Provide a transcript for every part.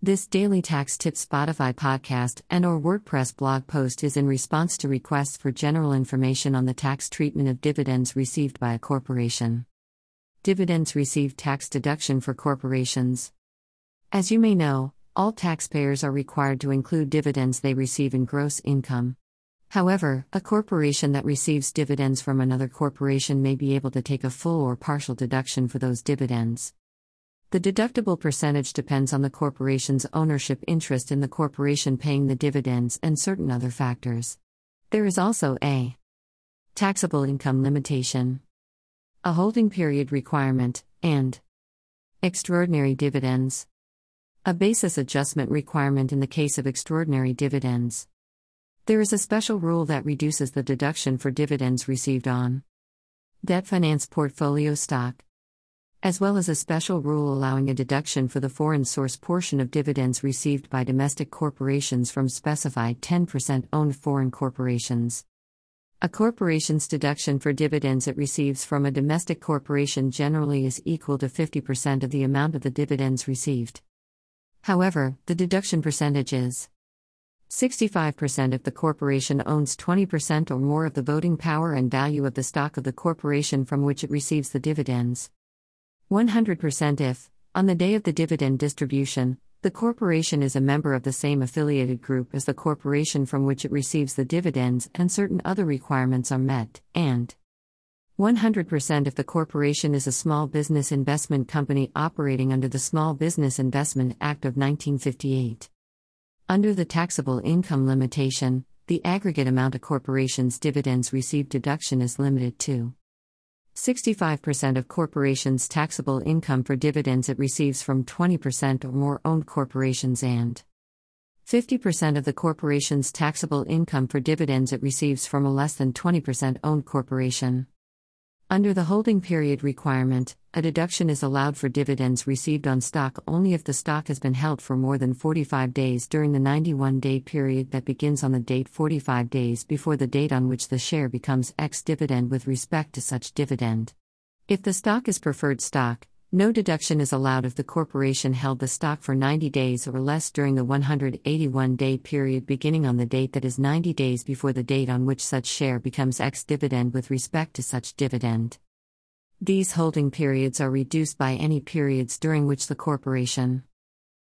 This daily tax tip Spotify podcast and or WordPress blog post is in response to requests for general information on the tax treatment of dividends received by a corporation. Dividends received tax deduction for corporations. As you may know, all taxpayers are required to include dividends they receive in gross income. However, a corporation that receives dividends from another corporation may be able to take a full or partial deduction for those dividends. The deductible percentage depends on the corporation's ownership interest in the corporation paying the dividends and certain other factors. There is also a taxable income limitation, a holding period requirement, and extraordinary dividends, a basis adjustment requirement in the case of extraordinary dividends. There is a special rule that reduces the deduction for dividends received on debt finance portfolio stock, as well as a special rule allowing a deduction for the foreign source portion of dividends received by domestic corporations from specified 10% owned foreign corporations. A corporation's deduction for dividends it receives from a domestic corporation generally is equal to 50% of the amount of the dividends received. However, the deduction percentage is 65% if the corporation owns 20% or more of the voting power and value of the stock of the corporation from which it receives the dividends. 100% if, on the day of the dividend distribution, the corporation is a member of the same affiliated group as the corporation from which it receives the dividends and certain other requirements are met, and 100% if the corporation is a small business investment company operating under the Small Business Investment Act of 1958. Under the taxable income limitation, the aggregate amount a corporation's dividends received deduction is limited to 65% of corporations' taxable income for dividends it receives from 20% or more owned corporations and 50% of the corporation's taxable income for dividends it receives from a less than 20% owned corporation. Under the holding period requirement, a deduction is allowed for dividends received on stock only if the stock has been held for more than 45 days during the 91 day period that begins on the date 45 days before the date on which the share becomes ex dividend with respect to such dividend. If the stock is preferred stock, no deduction is allowed if the corporation held the stock for 90 days or less during the 181 day period beginning on the date that is 90 days before the date on which such share becomes ex dividend with respect to such dividend. These holding periods are reduced by any periods during which the corporation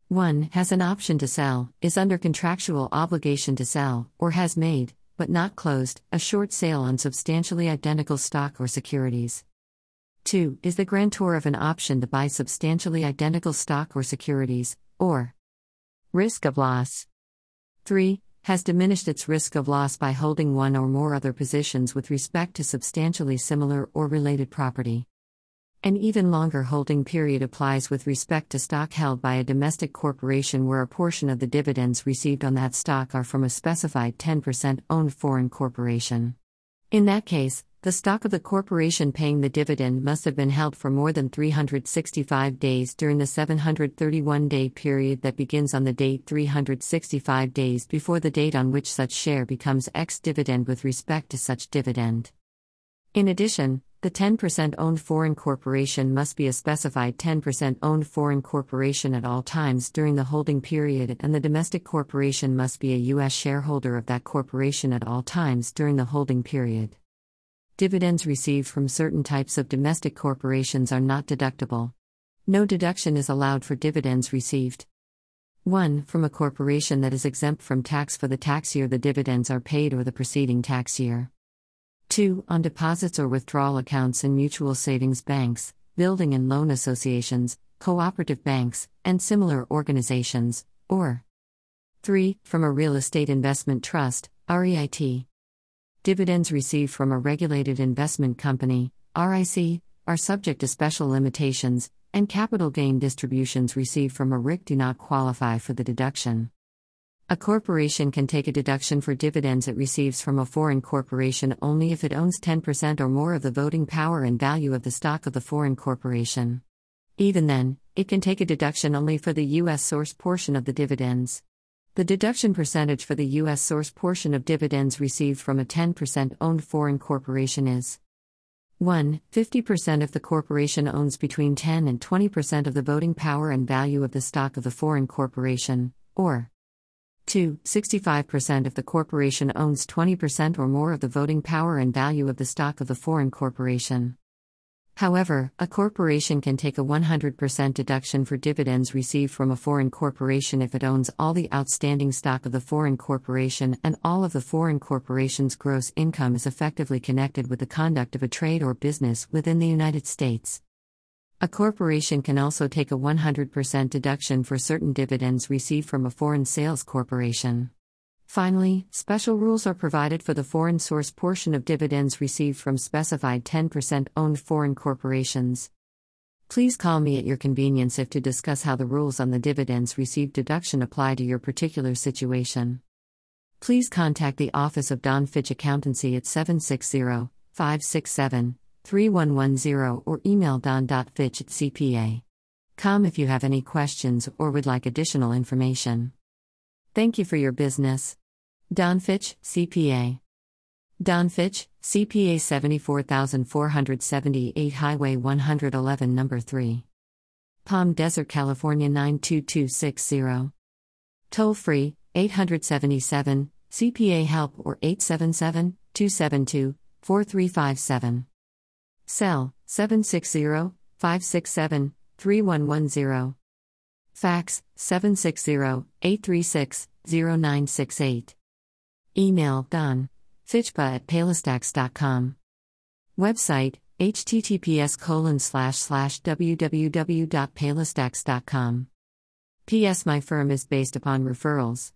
1. has an option to sell, is under contractual obligation to sell, or has made, but not closed, a short sale on substantially identical stock or securities. 2. Is the grantor of an option to buy substantially identical stock or securities, or risk of loss. 3. Has diminished its risk of loss by holding one or more other positions with respect to substantially similar or related property. An even longer holding period applies with respect to stock held by a domestic corporation where a portion of the dividends received on that stock are from a specified 10% owned foreign corporation. In that case, the stock of the corporation paying the dividend must have been held for more than 365 days during the 731 day period that begins on the date 365 days before the date on which such share becomes ex dividend with respect to such dividend. In addition, the 10% owned foreign corporation must be a specified 10% owned foreign corporation at all times during the holding period, and the domestic corporation must be a U.S. shareholder of that corporation at all times during the holding period. Dividends received from certain types of domestic corporations are not deductible. No deduction is allowed for dividends received. 1. From a corporation that is exempt from tax for the tax year the dividends are paid or the preceding tax year. 2. On deposits or withdrawal accounts in mutual savings banks, building and loan associations, cooperative banks, and similar organizations, or 3. From a real estate investment trust, REIT. Dividends received from a regulated investment company, RIC, are subject to special limitations, and capital gain distributions received from a RIC do not qualify for the deduction. A corporation can take a deduction for dividends it receives from a foreign corporation only if it owns 10% or more of the voting power and value of the stock of the foreign corporation. Even then, it can take a deduction only for the U.S. source portion of the dividends. The deduction percentage for the U.S. source portion of dividends received from a 10% owned foreign corporation is 1. 50% if the corporation owns between 10 and 20% of the voting power and value of the stock of the foreign corporation, or 2. 65% if the corporation owns 20% or more of the voting power and value of the stock of the foreign corporation. However, a corporation can take a 100% deduction for dividends received from a foreign corporation if it owns all the outstanding stock of the foreign corporation and all of the foreign corporation's gross income is effectively connected with the conduct of a trade or business within the United States. A corporation can also take a 100% deduction for certain dividends received from a foreign sales corporation. Finally, special rules are provided for the foreign source portion of dividends received from specified 10% owned foreign corporations. Please call me at your convenience if to discuss how the rules on the dividends received deduction apply to your particular situation. Please contact the Office of Don Fitch Accountancy at 760 567 3110 or email don.fitch at cpa.com if you have any questions or would like additional information. Thank you for your business. Don Fitch, CPA. Don Fitch, CPA 74478 Highway 111 Number 3. Palm Desert, California 92260. Toll free 877 CPA Help or 877 272 4357. Cell 760 567 3110. Fax 760 836 0968. Email Don Fitchpa at paylistax.com. Website https colon slash slash www.paylistax.com. P.S. My firm is based upon referrals.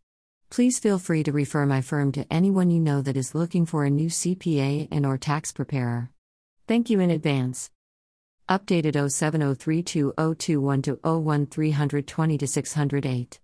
Please feel free to refer my firm to anyone you know that is looking for a new CPA and or tax preparer. Thank you in advance. Updated 07032021 to 01320 to 608.